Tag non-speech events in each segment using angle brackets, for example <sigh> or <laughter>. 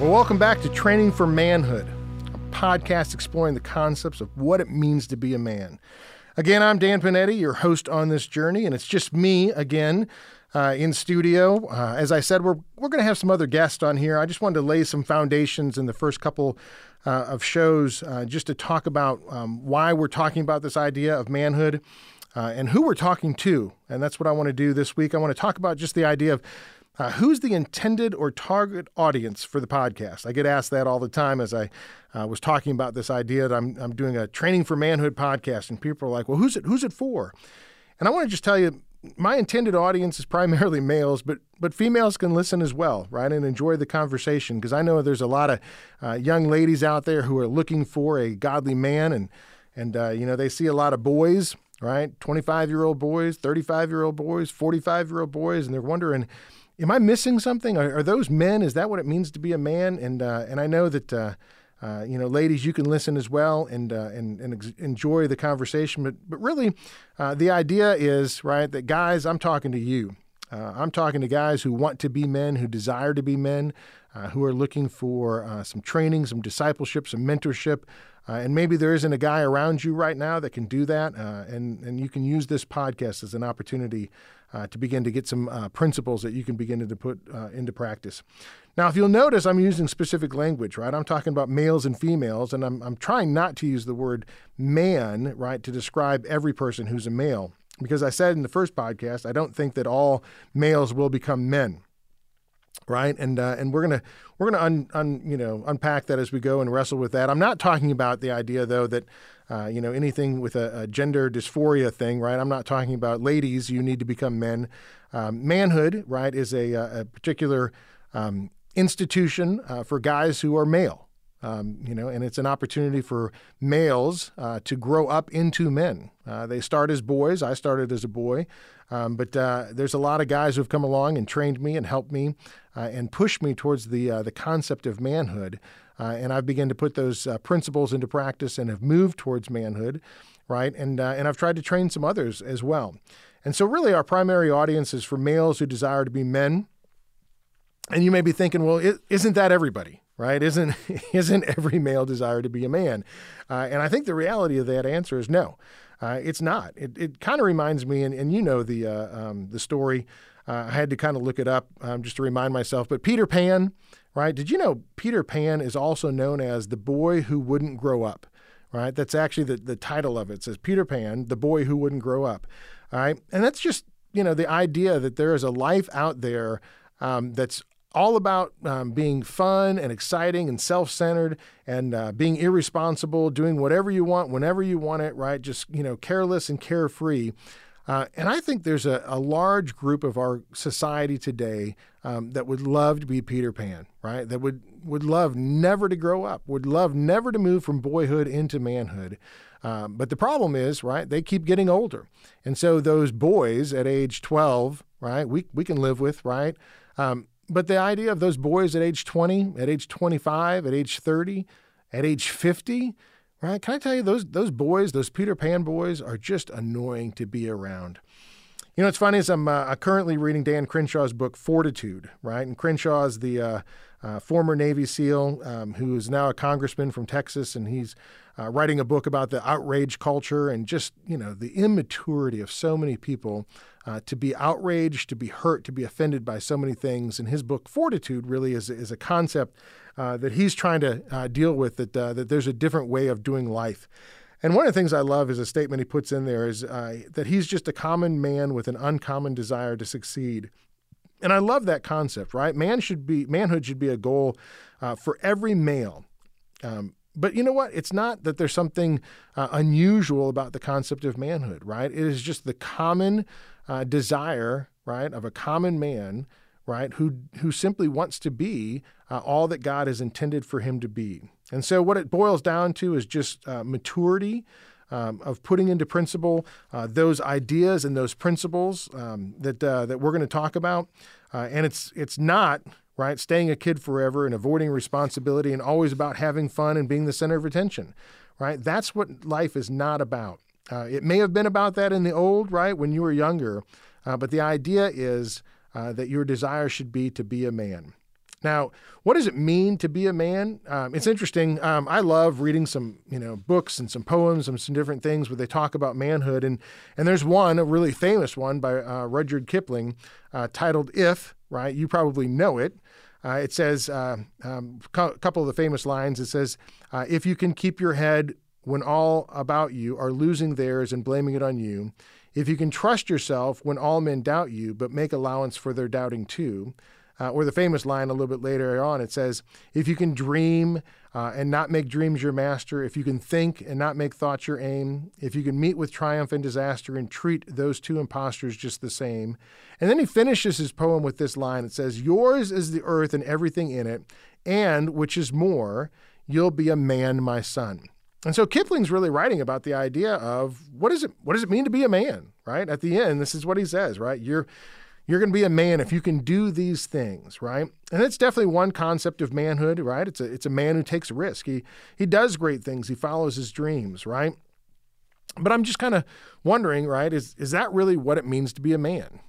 Well, welcome back to Training for Manhood, a podcast exploring the concepts of what it means to be a man. Again, I'm Dan Panetti, your host on this journey, and it's just me again uh, in studio. Uh, as I said, we're, we're going to have some other guests on here. I just wanted to lay some foundations in the first couple uh, of shows uh, just to talk about um, why we're talking about this idea of manhood. Uh, and who we're talking to. And that's what I want to do this week. I want to talk about just the idea of uh, who's the intended or target audience for the podcast? I get asked that all the time as I uh, was talking about this idea that I'm, I'm doing a training for manhood podcast, and people are like, "Well, who's it? Who's it for?" And I want to just tell you, my intended audience is primarily <laughs> males, but but females can listen as well, right, and enjoy the conversation because I know there's a lot of uh, young ladies out there who are looking for a godly man, and and uh, you know they see a lot of boys, right, 25 year old boys, 35 year old boys, 45 year old boys, and they're wondering am I missing something? Are, are, those men? Is that what it means to be a man? And uh, and I know that uh, uh, you know, ladies, you can listen as well and uh, and and ex- enjoy the conversation. But but really, uh, the idea is right that guys, I'm talking to you. Uh, I'm talking to guys who want to be men, who desire to be men, who are looking for some training, some discipleship, some mentorship. and maybe there isn't a guy around you right now that can do that, and and you can use this podcast as an opportunity uh, to begin to get some uh, principles that you can begin to put uh, into practice. Now, if you'll notice, I'm using specific language, right? I'm talking about males and females, and I'm, I'm trying not to use the word man, right, to describe every person who's a male. Because I said in the first podcast, I don't think that all males will become men right? And uh, and we're gonna we're gonna un, un, you know unpack that as we go and wrestle with that. I'm not talking about the idea though that uh, you know anything with a, a, gender dysphoria thing, right? I'm not talking about ladies. You need to become men. Um, manhood, right, is a, a particular um, institution uh, for guys who are male. Um, you know, and it's an opportunity for males uh, to grow up into men. Uh, they start as boys. I started as a boy, um, but uh, there's a lot of guys who have come along and trained me and helped me uh, and pushed me towards the uh, the concept of manhood. Uh, and I've begun to put those principles into practice and have moved towards manhood, right? And and I've tried to train some others as well. And so, really, our primary audience is for males who desire to be men. And you may be thinking, well, isn't that everybody? right? Isn't <laughs> isn't every male desire to be a man? Uh, and I think the reality of that answer is no, uh, it's not. It, it kind of reminds me, and, and you know the uh, um, the story. Uh, I had to kind of look it up um, just to remind myself. But Peter Pan, right? Did you know Peter Pan is also known as the boy who wouldn't grow up? Right? That's actually the, the title of it. it says Peter Pan, the boy who wouldn't grow up. All right, and that's just you know the idea that there is a life out there um, that's all about um, being fun and exciting and self-centered and uh, being irresponsible, doing whatever you want whenever you want it, right? Just you know, careless and carefree. Uh, and I think there's a, a, large group of our society today um, that would love to be Peter Pan, right? That would would love never to grow up, would love never to move from boyhood into manhood. Um, but the problem is, right? They keep getting older, and so those boys at age 12, right? We we can live with, right? Um, but the idea of those boys at age 20, at age 25, at age 30, at age 50, right? Can I tell you, those, those boys, those Peter Pan boys, are just annoying to be around. You know, it's funny is I'm uh, currently reading Dan Crenshaw's book Fortitude, right? And Crenshaw is the uh, uh, former Navy SEAL um, who is now a congressman from Texas, and he's uh, writing a book about the outrage culture and just you know the immaturity of so many people uh, to be outraged, to be hurt, to be offended by so many things. And his book, Fortitude, really is, is a concept uh, that he's trying to uh, deal with, that, uh, that there's a different way of doing life. And one of the things I love is a statement he puts in there is uh, that he's just a common man with an uncommon desire to succeed. And I love that concept, right? Man should be manhood should be a goal uh, for every male. Um, but you know what? It's not that there's something uh, unusual about the concept of manhood, right? It is just the common uh, desire, right, of a common man, right? Who who simply wants to be uh, all that God has intended for him to be. And so, what it boils down to is just uh, maturity. Um, of putting into principle uh, those ideas and those principles um, that uh, that we're going to talk about, uh, and it's it's not right staying a kid forever and avoiding responsibility and always about having fun and being the center of attention, right? That's what life is not about. Uh, it may have been about that in the old, right, when you were younger, uh, but the idea is uh, that your desire should be to be a man. Now, what does it mean to be a man? Um, it's interesting. Um, I love reading some, you know, books and some poems and some different things where they talk about manhood. And and there's one, a really famous one by uh, Rudyard Kipling, uh, titled "If." Right, you probably know it. Uh, it says a uh, um, couple of the famous lines. It says, uh, "If you can keep your head when all about you are losing theirs and blaming it on you." If you can trust yourself when all men doubt you, but make allowance for their doubting too, uh, or the famous line a little bit later on, it says, If you can dream uh, and not make dreams your master, if you can think and not make thoughts your aim, if you can meet with triumph and disaster and treat those two impostors just the same. And then he finishes his poem with this line it says, Yours is the earth and everything in it, and which is more, you'll be a man, my son. And so Kipling's really writing about the idea of what is it what does it mean to be a man, right? At the end, this is what he says, right? You're you're going to be a man if you can do these things, right? And it's definitely one concept of manhood, right? It's a it's a man who takes risk. He he does great things. He follows his dreams, right? But I'm just kind of wondering, right? Is is that really what it means to be a man?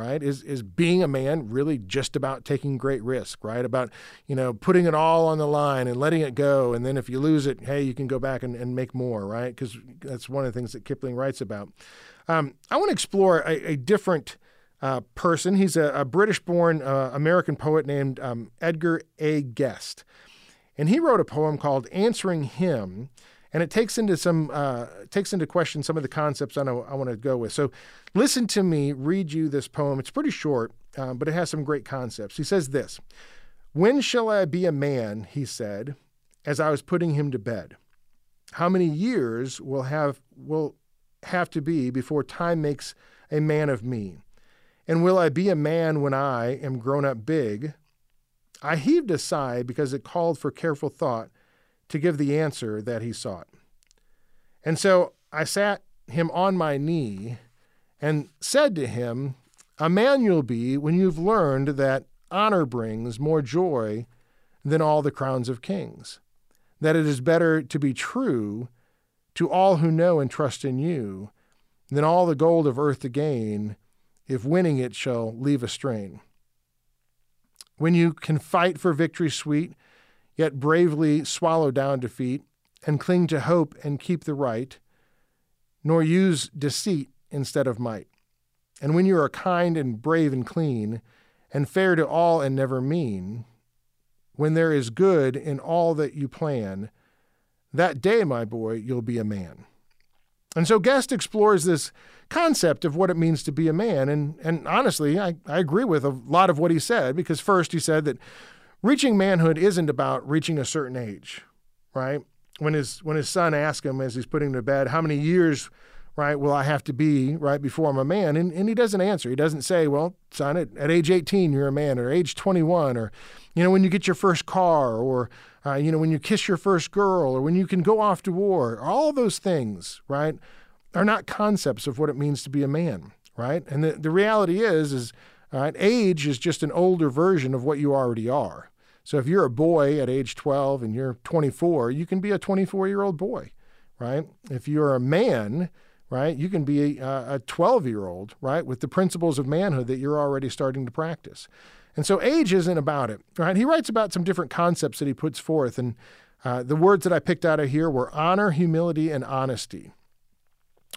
Right? Is is being a man really just about taking great risk, right? About, you know, putting it all on the line and letting it go. And then if you lose it, hey, you can go back and, and make more, right? Because that's one of the things that Kipling writes about. Um, I want to explore a, a different uh, person. He's a, a British born uh, American poet named um, Edgar A. Guest. And he wrote a poem called Answering Him and it takes into some uh, takes into question some of the concepts I know I want to go with. So, listen to me read you this poem. It's pretty short, um, but it has some great concepts. He says this: "When shall I be a man?" He said, as I was putting him to bed. How many years will have will have to be before time makes a man of me? And will I be a man when I am grown up big? I heaved a sigh because it called for careful thought to give the answer that he sought. And so I sat him on my knee and said to him, A man you'll be when you've learned that honor brings more joy than all the crowns of kings, that it is better to be true to all who know and trust in you than all the gold of earth to gain, if winning it shall leave a strain. When you can fight for victory sweet, yet bravely swallow down defeat, and cling to hope and keep the right, nor use deceit instead of might. And when you are kind and brave and clean, and fair to all and never mean, when there is good in all that you plan, that day, my boy, you'll be a man. And so Guest explores this concept of what it means to be a man. And, and honestly, I, I agree with a lot of what he said, because first he said that reaching manhood isn't about reaching a certain age, right? When his when his son asks him as he's putting him to bed, how many years, right, will I have to be right before I'm a man? And and he doesn't answer. He doesn't say, well, son, at, at age 18 you're a man, or age 21, or you know when you get your first car, or uh, you know when you kiss your first girl, or when you can go off to war. All those things, right, are not concepts of what it means to be a man, right? And the the reality is is Right? Age is just an older version of what you already are. So if you're a boy at age 12 and you're 24, you can be a 24 year old boy, right? If you're a man, right, you can be a 12 year old, right, with the principles of manhood that you're already starting to practice. And so age isn't about it, right? He writes about some different concepts that he puts forth. And uh, the words that I picked out of here were honor, humility, and honesty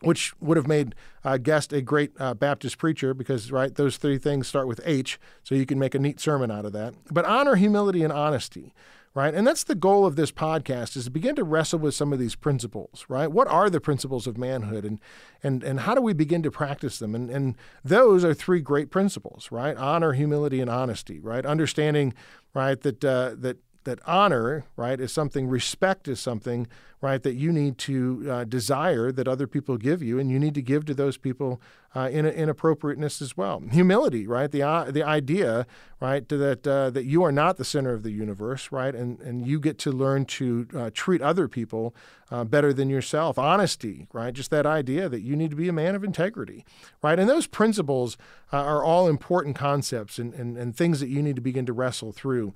which would have made uh, Guest a great uh, Baptist preacher because, right, those three things start with H, so you can make a neat sermon out of that. But honor, humility, and honesty, right? And that's the goal of this podcast is to begin to wrestle with some of these principles, right? What are the principles of manhood and and and how do we begin to practice them? And and those are three great principles, right? Honor, humility, and honesty, right? Understanding, right, that uh, that that honor, right, is something, respect is something, right, that you need to uh, desire that other people give you, and you need to give to those people uh, in, in appropriateness as well. Humility, right, the uh, the idea, right, that uh, that you are not the center of the universe, right, and and you get to learn to uh, treat other people uh, better than yourself. Honesty, right, just that idea that you need to be a man of integrity, right, and those principles are all important concepts and, and and things that you need to begin to wrestle through.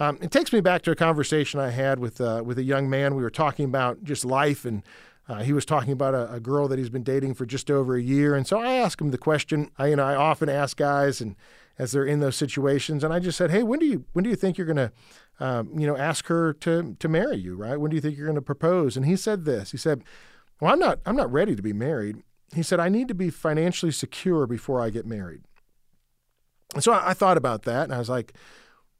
Um, it takes me back to a conversation I had with uh, with a young man. We were talking about just life, and uh, he was talking about a, a, girl that he's been dating for just over a year. And so I asked him the question. I, you know, I often ask guys, and as they're in those situations, and I just said, "Hey, when do you when do you think you're going to, um, you know, ask her to to marry you? Right? When do you think you're going to propose?" And he said this. He said, "Well, I'm not I'm not ready to be married." He said, "I need to be financially secure before I get married." And so I, I thought about that, and I was like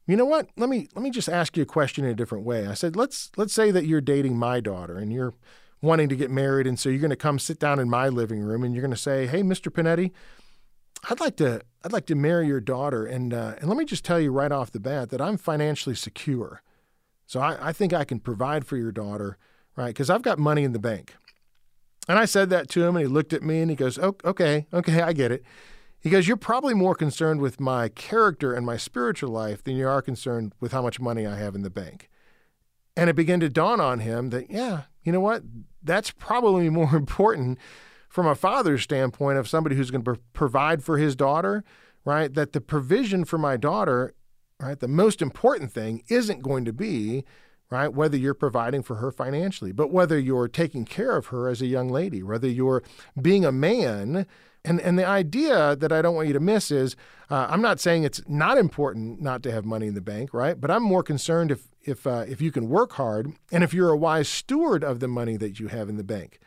you know what? Let me let me just ask you a question in a different way. I said, let's let's say that you're dating my daughter and you're wanting to get married, and so you're going to come sit down in my living room and you're going to say, "Hey, Mr. Panetti, I'd like to I'd like to marry your daughter, and uh, and let me just tell you right off the bat that I'm financially secure, so I, I think I can provide for your daughter, right? Because I've got money in the bank." And I said that to him, and he looked at me and he goes, "Okay, okay, I get it." He goes, You're probably more concerned with my character and my spiritual life than you are concerned with how much money I have in the bank. And it began to dawn on him that, yeah, you know what? That's probably <laughs> more important from a father's standpoint of somebody who's going to provide for his daughter, right? That the provision for my daughter, right? The most important thing isn't going to be, right? Whether you're providing for her financially, but whether you're taking care of her as a young lady, whether you're being a man and and the idea that I don't want you to miss is uh, I'm not saying it's not important not to have money in the bank, right? But I'm more concerned if if uh, if you can work hard and if you're a wise steward of the money that you have in the bank,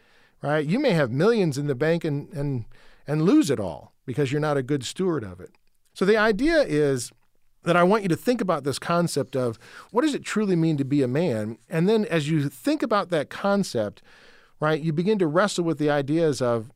right? You may have millions in the bank and and and lose it all because you're not a good steward of it. So the idea is that I want you to think about this concept of what does it truly mean to be a man? And then as you think about that concept, right, you begin to wrestle with the ideas of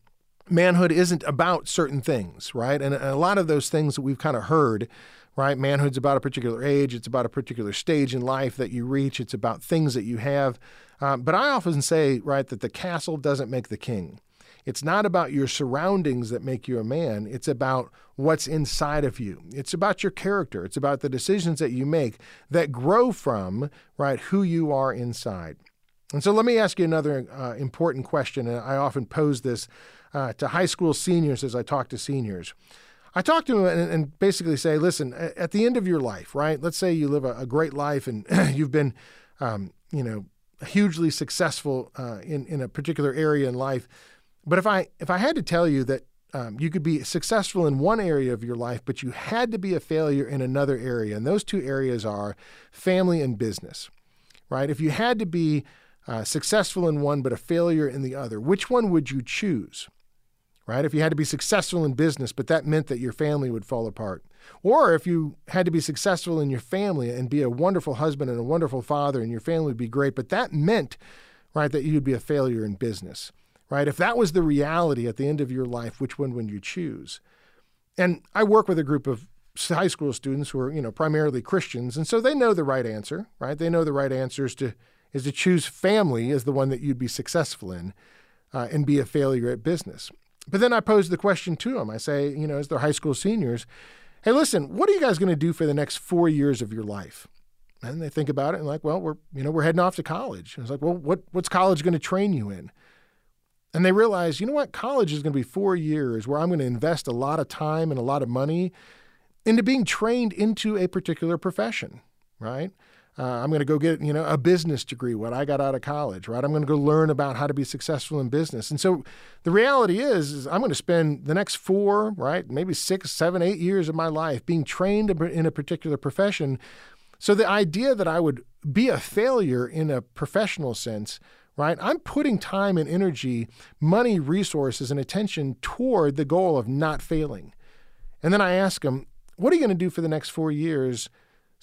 manhood isn't about certain things, right? And, a lot of those things that we've kind of heard, right? Manhood's about a particular age, it's about a particular stage in life that you reach, it's about things that you have. Um, but I often say, right, that the castle doesn't make the king. It's not about your surroundings that make you a man. It's about what's inside of you. It's about your character. It's about the decisions that you make that grow from, right, who you are inside. And so let me ask you another uh, important question. And I often pose this uh, to high school seniors as I talk to seniors. I talk to them and, and, basically say, listen, at the end of your life, right? Let's say you live a, a great life and <clears throat> you've been, um, you know, hugely successful uh, in in a particular area in life. But if I if I had to tell you that um, you could be successful in one area of your life, but you had to be a failure in another area, and those two areas are family and business, right? If you had to be uh, successful in one but a failure in the other, which one would you choose? Right? If you had to be successful in business, but that meant that your family would fall apart. Or if you had to be successful in your family and be a wonderful husband and a wonderful father and your family would be great, but that meant, right, that you'd be a failure in business, right? If that was the reality at the end of your life, which one would you choose? And I work with a group of high school students who are, you know, primarily Christians, and so they know the right answer, right? They know the right answer is to is to choose family as the one that you'd be successful in, uh, and be a failure at business. But then I pose the question to them. I say, you know, as they're high school seniors, hey, listen, what are you guys going to do for the next four years of your life? And they think about it and like, well, we're you know we're heading off to college. And it's like, well, what what's college going to train you in? And they realize, you know what, college is going to be four years where I'm going to invest a lot of time and a lot of money into being trained into a particular profession, right? Uh, I'm going to go get you know a business degree, what I got out of college, right? I'm going to go learn about how to be successful in business. And so the reality is, is I'm going to spend the next four, right, maybe six, seven, eight years of my life being trained in a particular profession. So the idea that I would be a failure in a professional sense, right? I'm putting time and energy, money, resources, and attention toward the goal of not failing. And then I ask them, what are you going to do for the next four years?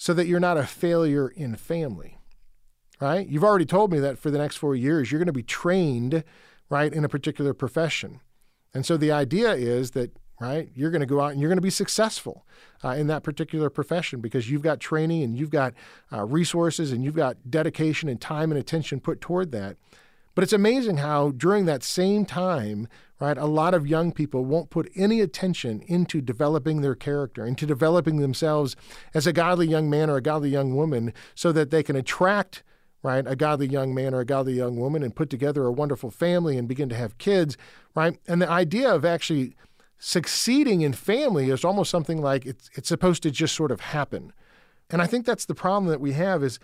So that you're not a failure in family, right? You've already told me that for the next four years, you're going to be trained, right, in a particular profession. And so the idea is that, right? You're going to go out and you're going to be successful uh, in that particular profession because you've got training and you've got uh, resources and you've got dedication and time and attention put toward that. But it's amazing how during that same time, right, a lot of young people won't put any attention into developing their character, into developing themselves as a godly young man or a godly young woman so that they can attract right? A godly young man or a godly young woman and put together a wonderful family and begin to have kids, right? And the idea of actually succeeding in family is almost something like it's, it's supposed to just sort of happen. And I think that's the problem that we have is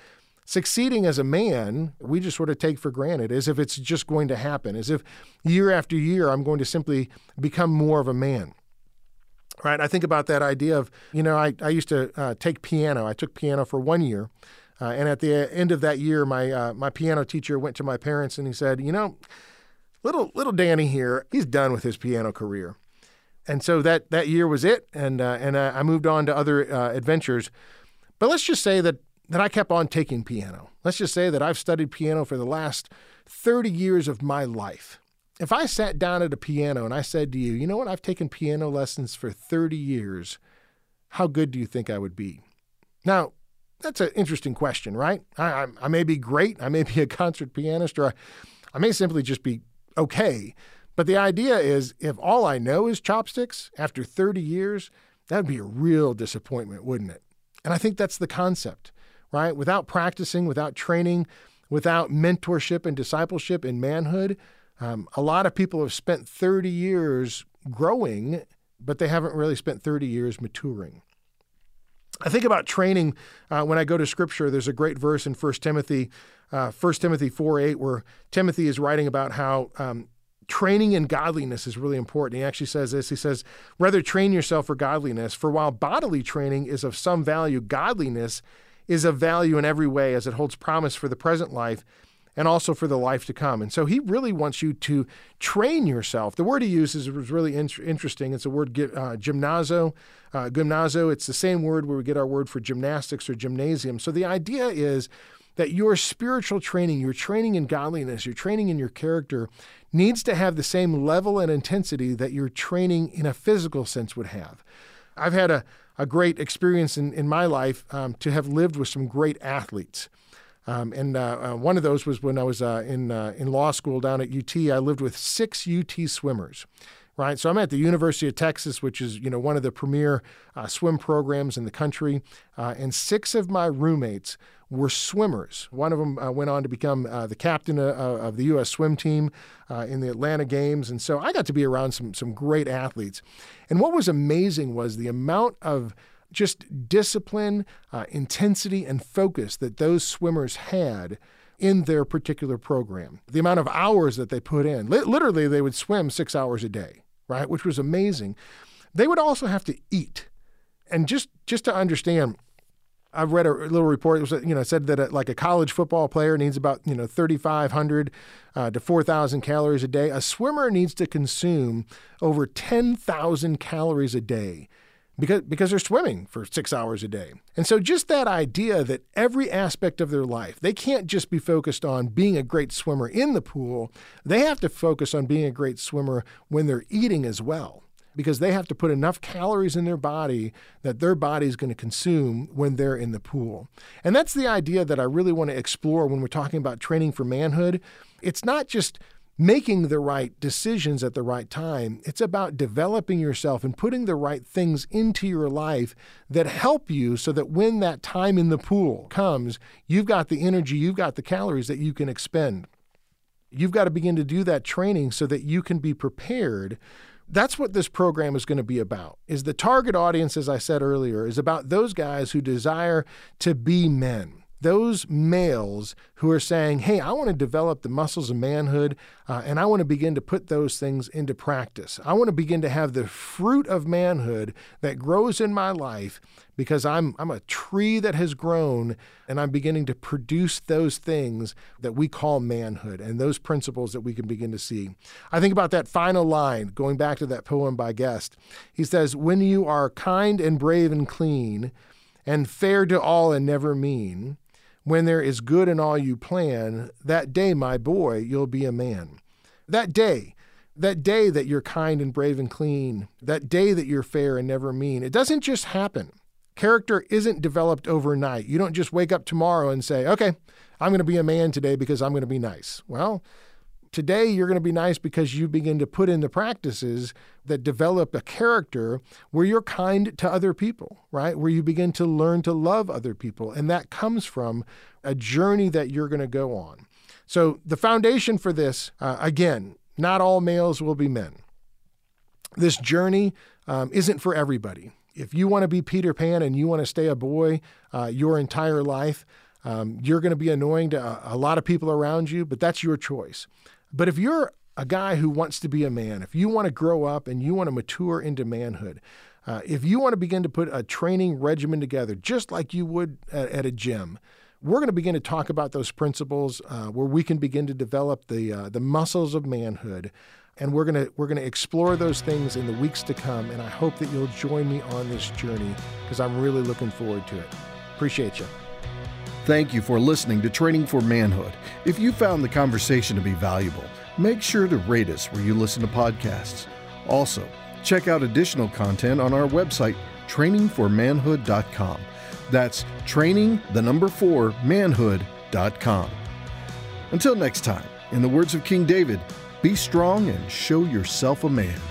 succeeding as a man, we just sort of take for granted as if it's just going to happen, as if year after year I'm going to simply become more of a man. Right? I think about that idea of, you know, I, I used to uh, take piano. I took piano for one year. Uh, and at the end of that year, my uh, my piano teacher went to my parents and he said, "You know, little little Danny here, he's done with his piano career." And so that that year was it, and uh, and I moved on to other uh, adventures. But let's just say that that I kept on taking piano. Let's just say that I've studied piano for the last 30 years of my life. If I sat down at a piano and I said to you, you know what, I've taken piano lessons for 30 years, how good do you think I would be? Now, that's an interesting question, right? I, I, I, may be great. I may be a concert pianist, or I, I may simply just be okay. But the idea is if all I know is chopsticks after 30 years, that would be a real disappointment, wouldn't it? And I think that's the concept, right? Without practicing, without training, without mentorship and discipleship in manhood, um, a lot of people have spent 30 years growing, but they haven't really spent 30 years maturing. I think about training uh, when I go to Scripture. There's a great verse in 1 Timothy, uh, 1 Timothy 4 8, where Timothy is writing about how um, training in godliness is really important. He actually says this He says, Rather train yourself for godliness, for while bodily training is of some value, godliness is of value in every way as it holds promise for the present life and also for the life to come. And so he really wants you to train yourself. The word he uses is really in- interesting. It's a word uh, gymnazo, uh, gymnazo. It's the same word where we get our word for gymnastics or gymnasium. So the idea is that your spiritual training, your training in godliness, your training in your character needs to have the same level and intensity that your training in a physical sense would have. I've had a, a great experience in, in my life um, to have lived with some great athletes. Um, and uh, uh, one of those was when I was uh, in uh, in law school down at UT. I lived with six UT swimmers. Right, so I'm at the University of Texas, which is you know one of the premier uh, swim programs in the country, uh, and six of my roommates were swimmers. One of them uh, went on to become uh, the captain uh, of the U.S. swim team in the Atlanta Games, and so I got to be around some some great athletes. And what was amazing was the amount of just discipline, uh, intensity, and focus that those swimmers had in their particular program. The amount of hours that they put in. literally, they would swim six hours a day, right? Which was amazing. They would also have to eat. And just, just to understand, I've read a little report. It was, you know, said that a, like a college football player needs about you know 3,500 uh, to 4,000 calories a day. A swimmer needs to consume over 10,000 calories a day because, because they're swimming for six hours a day. And so, just that idea that every aspect of their life, they can't just be focused on being a great swimmer in the pool, they have to focus on being a great swimmer when they're eating as well. Because they have to put enough calories in their body that their body is going to consume when they're in the pool. And that's the idea that I really want to explore when we're talking about training for manhood. It's not just making the right decisions at the right time. It's about developing yourself and putting the right things into your life that help you so that when that time in the pool comes, you've got the energy, you've got the calories that you can expend. You've got to begin to do that training so that you can be prepared. That's what this program is going to be about. Is the target audience as I said earlier is about those guys who desire to be men those males who are saying, Hey, I want to develop the muscles of manhood uh, and I want to begin to put those things into practice. I want to begin to have the fruit of manhood that grows in my life because I'm, I'm a tree that has grown and I'm beginning to produce those things that we call manhood and those principles that we can begin to see. I think about that final line, going back to that poem by Guest. He says, When you are kind and brave and clean, and fair to all and never mean, when there is good in all you plan, that day, my boy, you'll be a man. That day, that day that you're kind and brave and clean, that day that you're fair and never mean, it doesn't just happen. Character isn't developed overnight. You don't just wake up tomorrow and say, okay, I'm going to be a man today because I'm going to be nice. Well, today you're going to be nice because you begin to put in the practices that develop a character where you're kind to other people, right? Where you begin to learn to love other people. And that comes from a journey that you're going to go on. So, the foundation for this, uh, again, not all males will be men. This journey um, isn't for everybody. If you want to be Peter Pan and you want to stay a boy uh, your entire life, um, you're going to be annoying to a, a lot of people around you, but that's your choice. But if you're a guy who wants to be a man, if you want to grow up and you want to mature into manhood, uh, if you want to begin to put a training regimen together, just like you would at, at a gym, we're going to begin to talk about those principles uh, where we can begin to develop the uh, the muscles of manhood, and we're going to we're going to explore those things in the weeks to come. And I hope that you'll join me on this journey because I'm really looking forward to it. Appreciate you. Thank you for listening to Training for Manhood. If you found the conversation to be valuable, make sure to rate us where you listen to podcasts. Also, check out additional content on our website, trainingformanhood.com. That's training, the number four, manhood.com. Until next time, in the words of King David, be strong and show yourself a man.